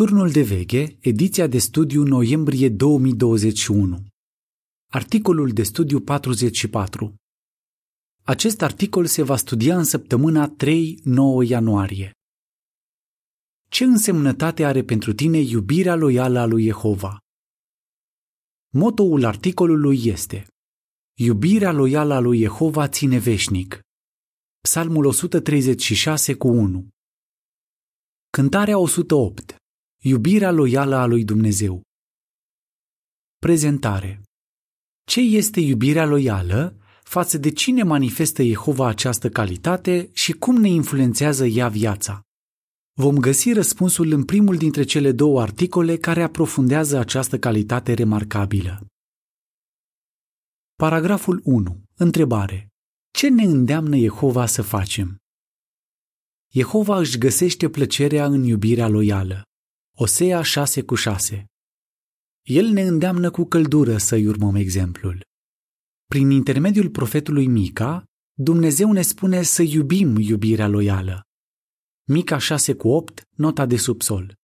Turnul de veche, ediția de studiu noiembrie 2021. Articolul de studiu 44. Acest articol se va studia în săptămâna 3-9 ianuarie. Ce însemnătate are pentru tine iubirea loială a lui Jehova? Motoul articolului este Iubirea loială a lui Jehova ține veșnic. Psalmul 136 cu 1 Cântarea 108 Iubirea loială a lui Dumnezeu Prezentare Ce este iubirea loială? Față de cine manifestă Jehova această calitate și cum ne influențează ea viața? Vom găsi răspunsul în primul dintre cele două articole care aprofundează această calitate remarcabilă. Paragraful 1. Întrebare. Ce ne îndeamnă Jehova să facem? Jehova își găsește plăcerea în iubirea loială. Osea 6 cu 6 El ne îndeamnă cu căldură să-i urmăm exemplul. Prin intermediul profetului Mica, Dumnezeu ne spune să iubim iubirea loială. Mica 6 cu 8, nota de subsol.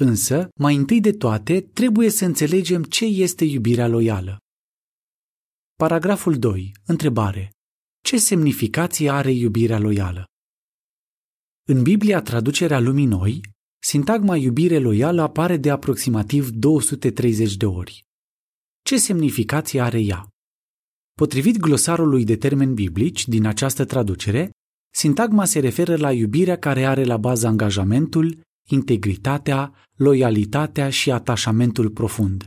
Însă, mai întâi de toate, trebuie să înțelegem ce este iubirea loială. Paragraful 2. Întrebare. Ce semnificație are iubirea loială? În Biblia Traducerea Lumii Noi, sintagma iubire loială apare de aproximativ 230 de ori. Ce semnificație are ea? Potrivit glosarului de termeni biblici din această traducere, sintagma se referă la iubirea care are la bază angajamentul, integritatea, loialitatea și atașamentul profund.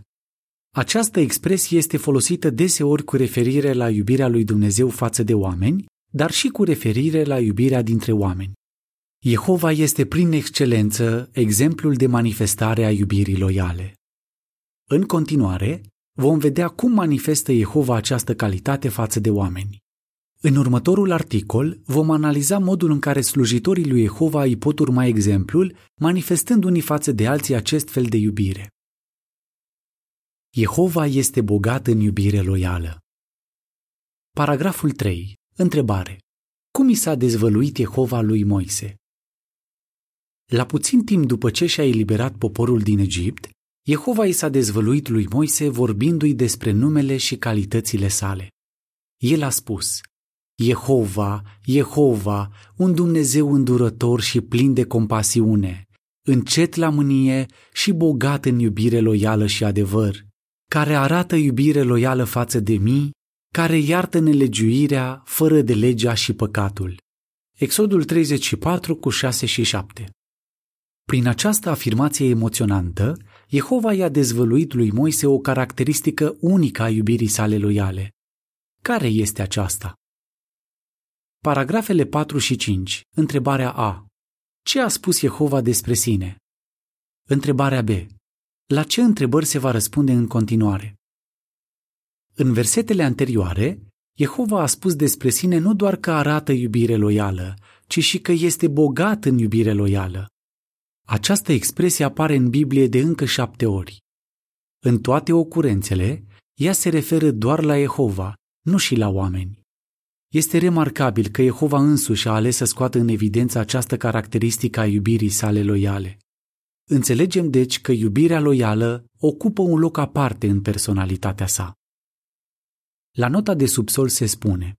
Această expresie este folosită deseori cu referire la iubirea lui Dumnezeu față de oameni, dar și cu referire la iubirea dintre oameni. Jehova este prin excelență exemplul de manifestare a iubirii loiale. În continuare, vom vedea cum manifestă Jehova această calitate față de oameni. În următorul articol vom analiza modul în care slujitorii lui Jehova îi pot urma exemplul, manifestând unii față de alții acest fel de iubire. Jehova este bogat în iubire loială. Paragraful 3. Întrebare. Cum i s-a dezvăluit Jehova lui Moise? La puțin timp după ce și-a eliberat poporul din Egipt, Jehova i s-a dezvăluit lui Moise vorbindu-i despre numele și calitățile sale. El a spus, Jehova, Jehova, un Dumnezeu îndurător și plin de compasiune, încet la mânie și bogat în iubire loială și adevăr, care arată iubire loială față de mii, care iartă nelegiuirea fără de legea și păcatul. Exodul 34 cu 6 și 7 Prin această afirmație emoționantă, Jehova i-a dezvăluit lui Moise o caracteristică unică a iubirii sale loiale. Care este aceasta? Paragrafele 4 și 5. Întrebarea A. Ce a spus Jehova despre sine? Întrebarea B. La ce întrebări se va răspunde în continuare? În versetele anterioare, Jehova a spus despre sine nu doar că arată iubire loială, ci și că este bogat în iubire loială. Această expresie apare în Biblie de încă șapte ori. În toate ocurențele, ea se referă doar la Jehova, nu și la oameni. Este remarcabil că Jehova însuși a ales să scoată în evidență această caracteristică a iubirii sale loiale. Înțelegem deci că iubirea loială ocupă un loc aparte în personalitatea sa. La nota de subsol se spune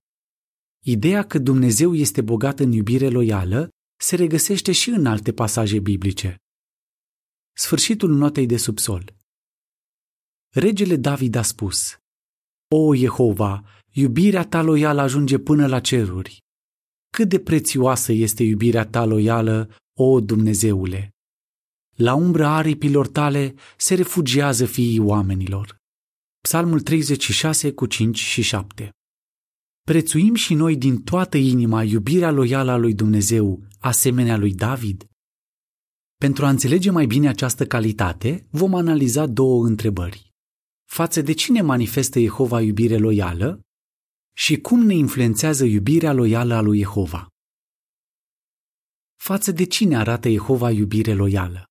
Ideea că Dumnezeu este bogat în iubire loială se regăsește și în alte pasaje biblice. Sfârșitul notei de subsol. Regele David a spus, O, Jehova, iubirea ta loială ajunge până la ceruri. Cât de prețioasă este iubirea ta loială, o Dumnezeule! La umbra aripilor tale se refugiază fiii oamenilor. Psalmul 36 cu 5 și 7 Prețuim și noi din toată inima iubirea loială a lui Dumnezeu, asemenea lui David? Pentru a înțelege mai bine această calitate, vom analiza două întrebări. Față de cine manifestă Jehova iubire loială și cum ne influențează iubirea loială a lui Jehova? Față de cine arată Jehova iubire loială?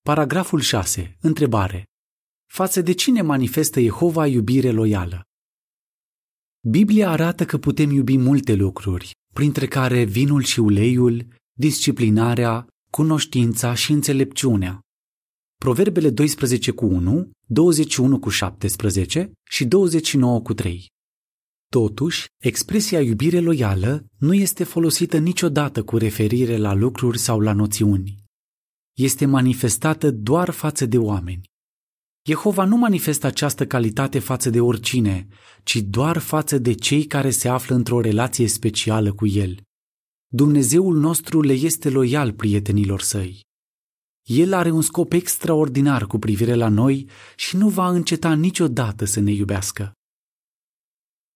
Paragraful 6. Întrebare. Față de cine manifestă Jehova iubire loială? Biblia arată că putem iubi multe lucruri, printre care vinul și uleiul, disciplinarea, cunoștința și înțelepciunea. Proverbele 12 cu 1, 21 cu 17 și 29 cu 3. Totuși, expresia iubire loială nu este folosită niciodată cu referire la lucruri sau la noțiuni. Este manifestată doar față de oameni. Jehova nu manifestă această calitate față de oricine, ci doar față de cei care se află într-o relație specială cu El. Dumnezeul nostru le este loial prietenilor săi. El are un scop extraordinar cu privire la noi și nu va înceta niciodată să ne iubească.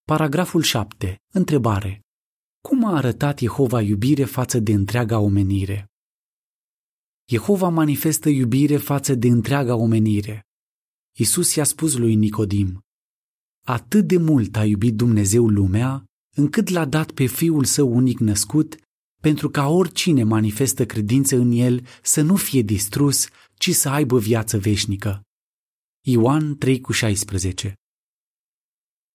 Paragraful 7. Întrebare. Cum a arătat Jehova iubire față de întreaga omenire? Jehova manifestă iubire față de întreaga omenire. Isus i-a spus lui Nicodim, Atât de mult a iubit Dumnezeu lumea, încât l-a dat pe Fiul Său unic născut, pentru ca oricine manifestă credință în El să nu fie distrus, ci să aibă viață veșnică. Ioan 3,16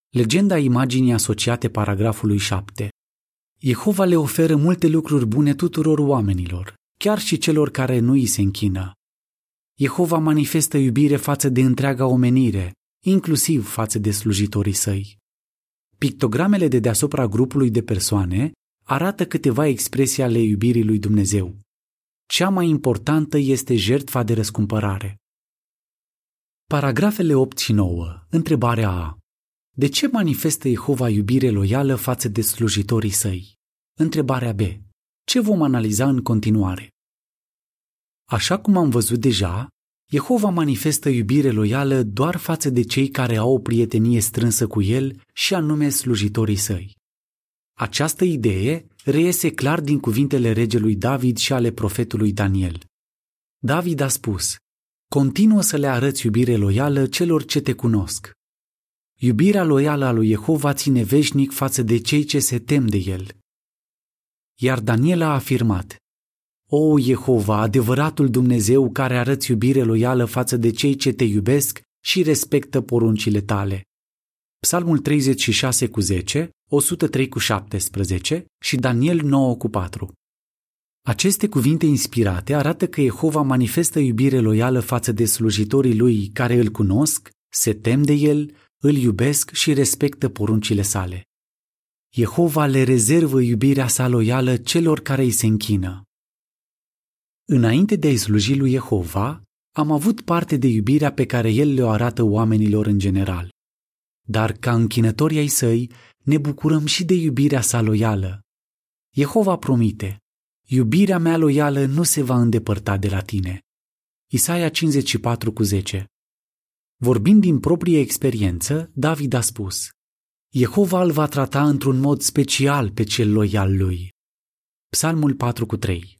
Legenda imaginii asociate paragrafului 7 Jehova le oferă multe lucruri bune tuturor oamenilor, chiar și celor care nu îi se închină. Jehova manifestă iubire față de întreaga omenire, inclusiv față de slujitorii săi. Pictogramele de deasupra grupului de persoane arată câteva expresii ale iubirii lui Dumnezeu. Cea mai importantă este jertfa de răscumpărare. Paragrafele 8 și 9. Întrebarea A. De ce manifestă Jehova iubire loială față de slujitorii săi? Întrebarea B. Ce vom analiza în continuare? Așa cum am văzut deja, Jehova manifestă iubire loială doar față de cei care au o prietenie strânsă cu el și anume slujitorii săi. Această idee reiese clar din cuvintele regelui David și ale profetului Daniel. David a spus, Continuă să le arăți iubire loială celor ce te cunosc. Iubirea loială a lui Jehova ține veșnic față de cei ce se tem de el. Iar Daniel a afirmat, O, Jehova, adevăratul Dumnezeu care arăți iubire loială față de cei ce te iubesc și respectă poruncile tale. Psalmul 36 cu 10, 103 cu 17 și Daniel 9 cu 4. Aceste cuvinte inspirate arată că Jehova manifestă iubire loială față de slujitorii lui care îl cunosc, se tem de el, îl iubesc și respectă poruncile sale. Jehova le rezervă iubirea sa loială celor care îi se închină. Înainte de a-i sluji lui Jehova, am avut parte de iubirea pe care el le-o arată oamenilor în general. Dar ca închinători ai săi, ne bucurăm și de iubirea sa loială. Jehova promite, iubirea mea loială nu se va îndepărta de la tine. Isaia 54 cu 10 Vorbind din proprie experiență, David a spus, Jehova îl va trata într-un mod special pe cel loial lui. Psalmul 4 cu 3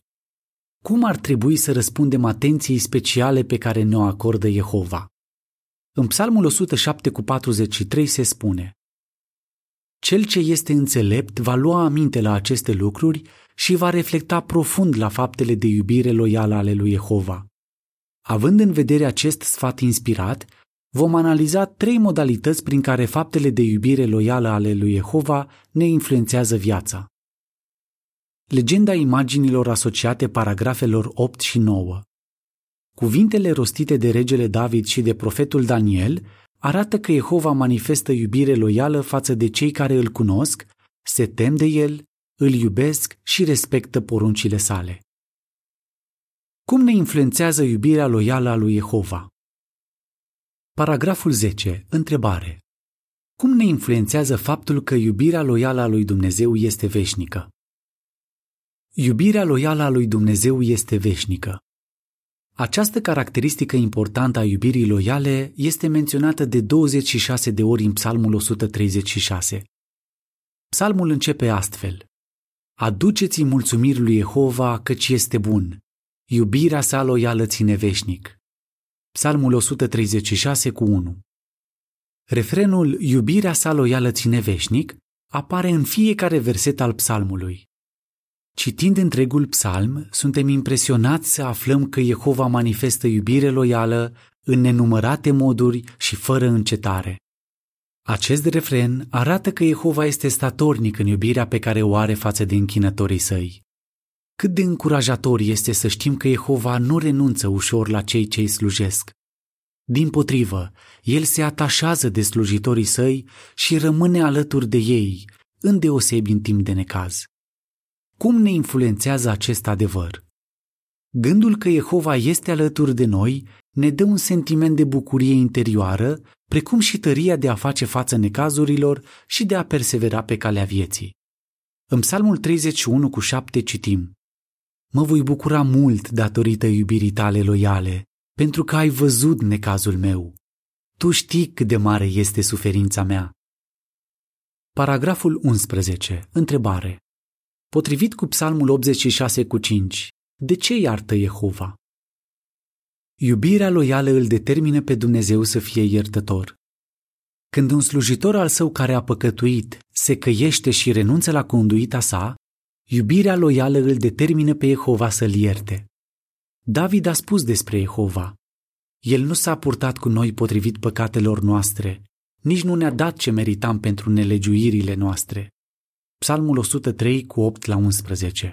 Cum ar trebui să răspundem atenției speciale pe care ne-o acordă Jehova? În Psalmul 107 cu 43 se spune Cel ce este înțelept va lua aminte la aceste lucruri și va reflecta profund la faptele de iubire loială ale lui Jehova. Având în vedere acest sfat inspirat, vom analiza trei modalități prin care faptele de iubire loială ale lui Jehova ne influențează viața. Legenda imaginilor asociate paragrafelor 8 și 9 Cuvintele rostite de regele David și de profetul Daniel arată că Jehova manifestă iubire loială față de cei care îl cunosc, se tem de el, îl iubesc și respectă poruncile sale. Cum ne influențează iubirea loială a lui Jehova? Paragraful 10. Întrebare. Cum ne influențează faptul că iubirea loială a lui Dumnezeu este veșnică? Iubirea loială a lui Dumnezeu este veșnică. Această caracteristică importantă a iubirii loiale este menționată de 26 de ori în Psalmul 136. Psalmul începe astfel. Aduceți-i mulțumiri lui Jehova căci este bun. Iubirea sa loială ține veșnic. Psalmul 136 cu 1 Refrenul Iubirea sa loială ține veșnic apare în fiecare verset al psalmului. Citind întregul psalm, suntem impresionați să aflăm că Jehova manifestă iubire loială în nenumărate moduri și fără încetare. Acest refren arată că Jehova este statornic în iubirea pe care o are față de închinătorii săi. Cât de încurajator este să știm că Jehova nu renunță ușor la cei ce îi slujesc. Din potrivă, el se atașează de slujitorii săi și rămâne alături de ei, îndeosebi în timp de necaz. Cum ne influențează acest adevăr? Gândul că Jehova este alături de noi ne dă un sentiment de bucurie interioară, precum și tăria de a face față necazurilor și de a persevera pe calea vieții. În Psalmul 31 cu 7 citim Mă voi bucura mult datorită iubirii tale loiale, pentru că ai văzut necazul meu. Tu știi cât de mare este suferința mea. Paragraful 11. Întrebare. Potrivit cu Psalmul 86 cu 5, de ce iartă Jehova? Iubirea loială îl determină pe Dumnezeu să fie iertător. Când un slujitor al său care a păcătuit se căiește și renunță la conduita sa, iubirea loială îl determină pe Jehova să-l ierte. David a spus despre Jehova. El nu s-a purtat cu noi potrivit păcatelor noastre, nici nu ne-a dat ce meritam pentru nelegiuirile noastre. Psalmul 103 cu 8 la 11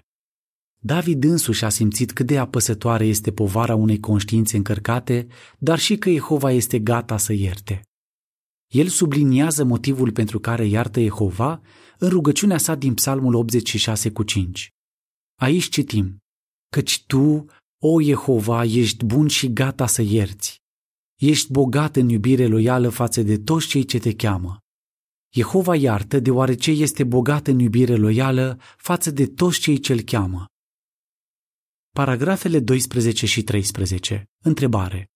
David însuși a simțit cât de apăsătoare este povara unei conștiințe încărcate, dar și că Jehova este gata să ierte. El subliniază motivul pentru care iartă Jehova în rugăciunea sa din Psalmul 86 cu 5. Aici citim, căci tu, o Jehova, ești bun și gata să ierți. Ești bogat în iubire loială față de toți cei ce te cheamă. Jehova iartă deoarece este bogat în iubire loială față de toți cei ce-l cheamă. Paragrafele 12 și 13. Întrebare.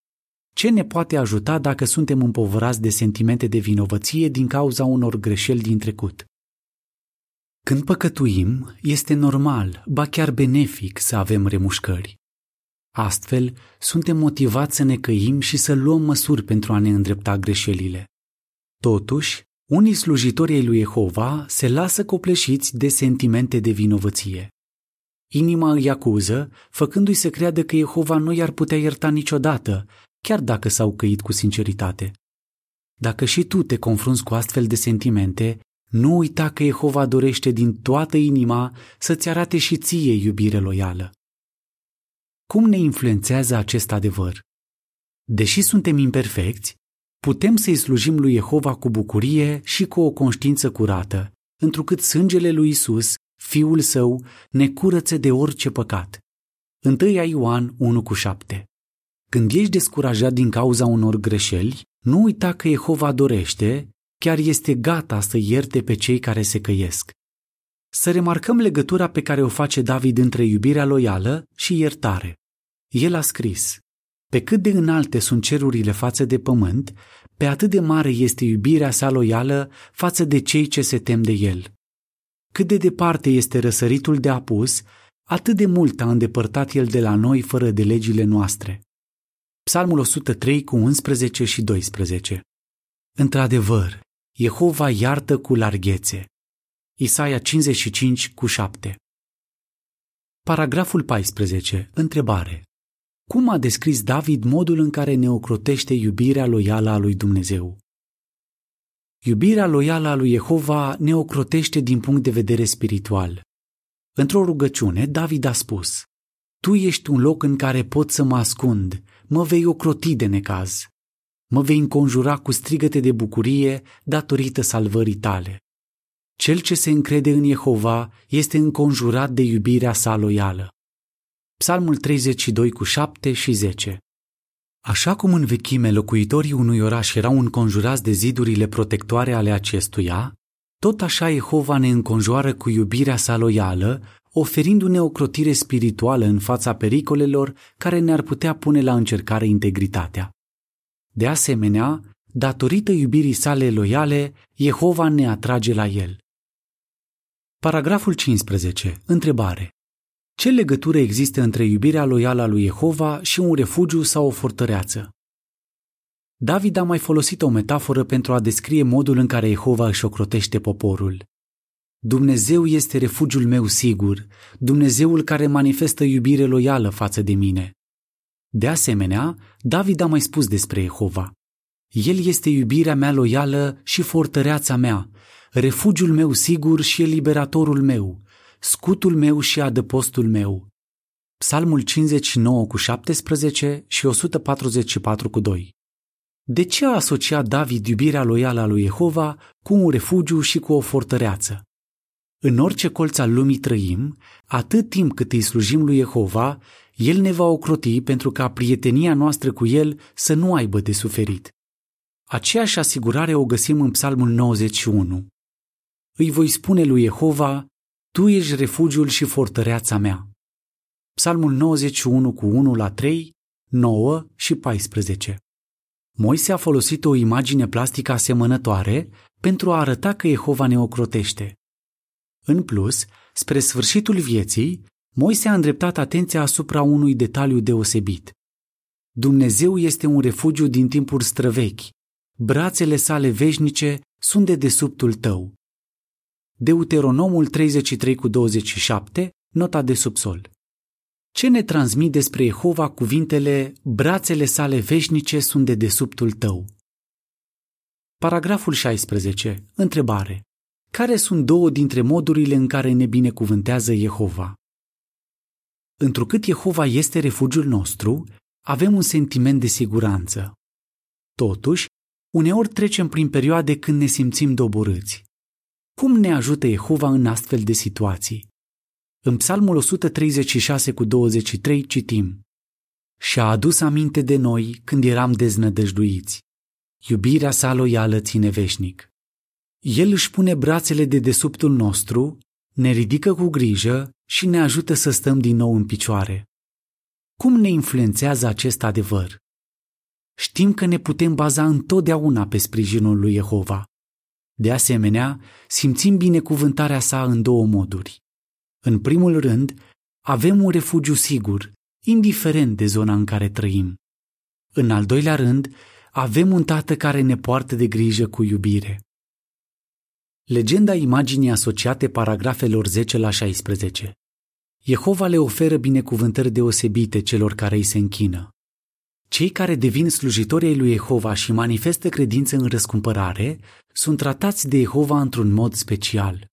Ce ne poate ajuta dacă suntem împovărați de sentimente de vinovăție din cauza unor greșeli din trecut? Când păcătuim, este normal, ba chiar benefic să avem remușcări. Astfel, suntem motivați să ne căim și să luăm măsuri pentru a ne îndrepta greșelile. Totuși, unii slujitori ai lui Jehova se lasă copleșiți de sentimente de vinovăție. Inima îi acuză, făcându-i să creadă că Jehova nu i-ar putea ierta niciodată, chiar dacă s-au căit cu sinceritate. Dacă și tu te confrunți cu astfel de sentimente, nu uita că Jehova dorește din toată inima să-ți arate și ție iubire loială. Cum ne influențează acest adevăr? Deși suntem imperfecți, putem să-i slujim lui Jehova cu bucurie și cu o conștiință curată, întrucât sângele lui Isus Fiul său ne curăță de orice păcat. 1 Ioan 1 cu 7 Când ești descurajat din cauza unor greșeli, nu uita că Jehova dorește, chiar este gata să ierte pe cei care se căiesc. Să remarcăm legătura pe care o face David între iubirea loială și iertare. El a scris, Pe cât de înalte sunt cerurile față de pământ, pe atât de mare este iubirea sa loială față de cei ce se tem de el. Cât de departe este răsăritul de apus, atât de mult a îndepărtat el de la noi fără de legile noastre. Psalmul 103 cu 11 și 12 Într-adevăr, Jehova iartă cu larghețe. Isaia 55 cu 7 Paragraful 14. Întrebare. Cum a descris David modul în care ne ocrotește iubirea loială a lui Dumnezeu? Iubirea loială a lui Jehova ne ocrotește din punct de vedere spiritual. Într-o rugăciune, David a spus, Tu ești un loc în care pot să mă ascund, mă vei ocroti de necaz. Mă vei înconjura cu strigăte de bucurie datorită salvării tale. Cel ce se încrede în Jehova este înconjurat de iubirea sa loială. Psalmul 32 cu 7 și 10 Așa cum în vechime locuitorii unui oraș erau înconjurați de zidurile protectoare ale acestuia, tot așa Jehova ne înconjoară cu iubirea sa loială, oferindu-ne o crotire spirituală în fața pericolelor care ne-ar putea pune la încercare integritatea. De asemenea, datorită iubirii sale loiale, Jehova ne atrage la el. Paragraful 15. Întrebare. Ce legătură există între iubirea loială a lui Jehova și un refugiu sau o fortăreață? David a mai folosit o metaforă pentru a descrie modul în care Jehova își ocrotește poporul. Dumnezeu este refugiul meu sigur, Dumnezeul care manifestă iubire loială față de mine. De asemenea, David a mai spus despre Jehova. El este iubirea mea loială și fortăreața mea, refugiul meu sigur și eliberatorul meu, scutul meu și adăpostul meu. Psalmul 59 cu 17 și 144 cu 2. De ce a asociat David iubirea loială a lui Jehova cu un refugiu și cu o fortăreață? În orice colț al lumii trăim, atât timp cât îi slujim lui Jehova, El ne va ocroti pentru ca prietenia noastră cu El să nu aibă de suferit. Aceeași asigurare o găsim în Psalmul 91. Îi voi spune lui Jehova, Tu ești refugiul și fortăreața mea. Psalmul 91 cu 1 la 3, 9 și 14. Moise a folosit o imagine plastică asemănătoare pentru a arăta că Jehova ne ocrotește. În plus, spre sfârșitul vieții, Moise a îndreptat atenția asupra unui detaliu deosebit. Dumnezeu este un refugiu din timpuri străvechi. Brațele sale veșnice sunt de desubtul tău. Deuteronomul 33 cu 27, nota de subsol. Ce ne transmit despre Jehova cuvintele brațele sale veșnice sunt de desubtul tău? Paragraful 16. Întrebare. Care sunt două dintre modurile în care ne binecuvântează Jehova? Întrucât Jehova este refugiul nostru, avem un sentiment de siguranță. Totuși, uneori trecem prin perioade când ne simțim doborâți. Cum ne ajută Jehova în astfel de situații? În Psalmul 136 cu 23 citim Și-a adus aminte de noi când eram deznădăjduiți. Iubirea sa loială ține veșnic. El își pune brațele de desubtul nostru, ne ridică cu grijă și ne ajută să stăm din nou în picioare. Cum ne influențează acest adevăr? Știm că ne putem baza întotdeauna pe sprijinul lui Jehova. De asemenea, simțim binecuvântarea sa în două moduri. În primul rând, avem un refugiu sigur, indiferent de zona în care trăim. În al doilea rând, avem un tată care ne poartă de grijă cu iubire. Legenda imaginii asociate paragrafelor 10 la 16. Jehova le oferă binecuvântări deosebite celor care îi se închină. Cei care devin slujitori ai lui Jehova și manifestă credință în răscumpărare sunt tratați de Jehova într-un mod special.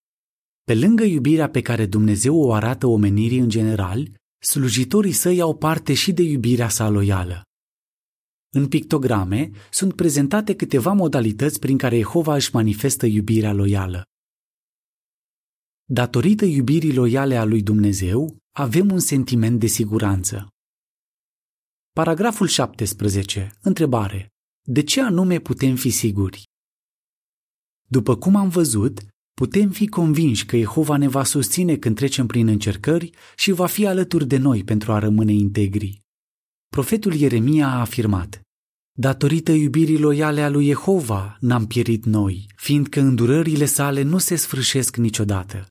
Pe lângă iubirea pe care Dumnezeu o arată omenirii în general, slujitorii săi au parte și de iubirea sa loială. În pictograme sunt prezentate câteva modalități prin care Jehova își manifestă iubirea loială. Datorită iubirii loiale a lui Dumnezeu, avem un sentiment de siguranță. Paragraful 17. Întrebare. De ce anume putem fi siguri? După cum am văzut, putem fi convinși că Jehova ne va susține când trecem prin încercări și va fi alături de noi pentru a rămâne integri. Profetul Ieremia a afirmat, Datorită iubirii loiale a lui Jehova n-am pierit noi, fiindcă îndurările sale nu se sfârșesc niciodată.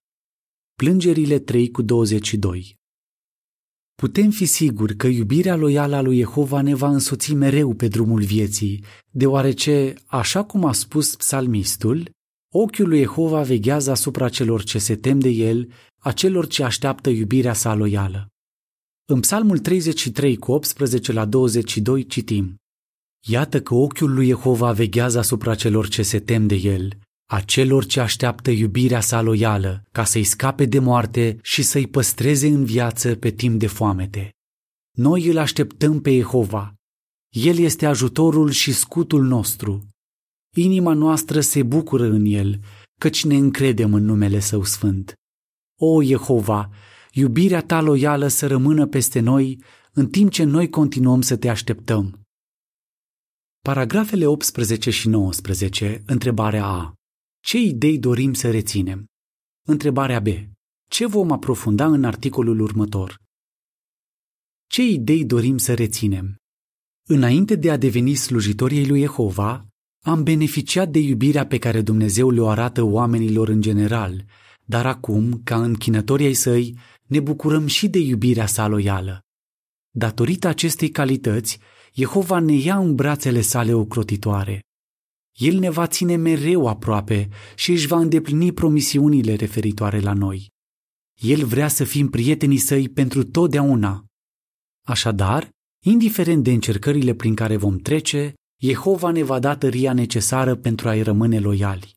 Plângerile 3 cu 22 Putem fi siguri că iubirea loială a lui Jehova ne va însoți mereu pe drumul vieții, deoarece, așa cum a spus psalmistul, ochiul lui Jehova veghează asupra celor ce se tem de el, a celor ce așteaptă iubirea sa loială. În Psalmul 33 cu 18 la 22 citim Iată că ochiul lui Jehova veghează asupra celor ce se tem de el, a celor ce așteaptă iubirea sa loială, ca să-i scape de moarte și să-i păstreze în viață pe timp de foamete. Noi îl așteptăm pe Jehova. El este ajutorul și scutul nostru. Inima noastră se bucură în el, căci ne încredem în numele Său sfânt. O, Jehova, iubirea ta loială să rămână peste noi, în timp ce noi continuăm să te așteptăm. Paragrafele 18 și 19, întrebarea A. Ce idei dorim să reținem? Întrebarea B. Ce vom aprofunda în articolul următor? Ce idei dorim să reținem? Înainte de a deveni slujitorii lui Jehova, am beneficiat de iubirea pe care Dumnezeu le-o arată oamenilor în general, dar acum, ca închinătorii ai săi, ne bucurăm și de iubirea sa loială. Datorită acestei calități, Jehova ne ia în brațele sale ocrotitoare. El ne va ține mereu aproape și își va îndeplini promisiunile referitoare la noi. El vrea să fim prietenii săi pentru totdeauna. Așadar, indiferent de încercările prin care vom trece, Jehova ne va da tăria necesară pentru a-i rămâne loiali.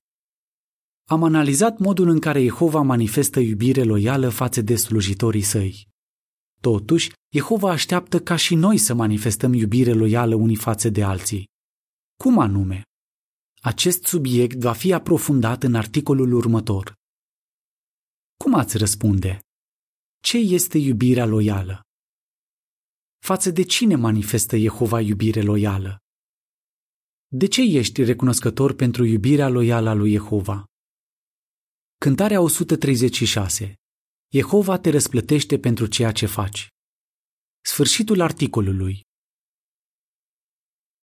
Am analizat modul în care Jehova manifestă iubire loială față de slujitorii săi. Totuși, Jehova așteaptă ca și noi să manifestăm iubire loială unii față de alții. Cum anume? Acest subiect va fi aprofundat în articolul următor. Cum ați răspunde? Ce este iubirea loială? Față de cine manifestă Jehova iubire loială? De ce ești recunoscător pentru iubirea loială a lui Jehova? Cântarea 136. Jehova te răsplătește pentru ceea ce faci. Sfârșitul articolului.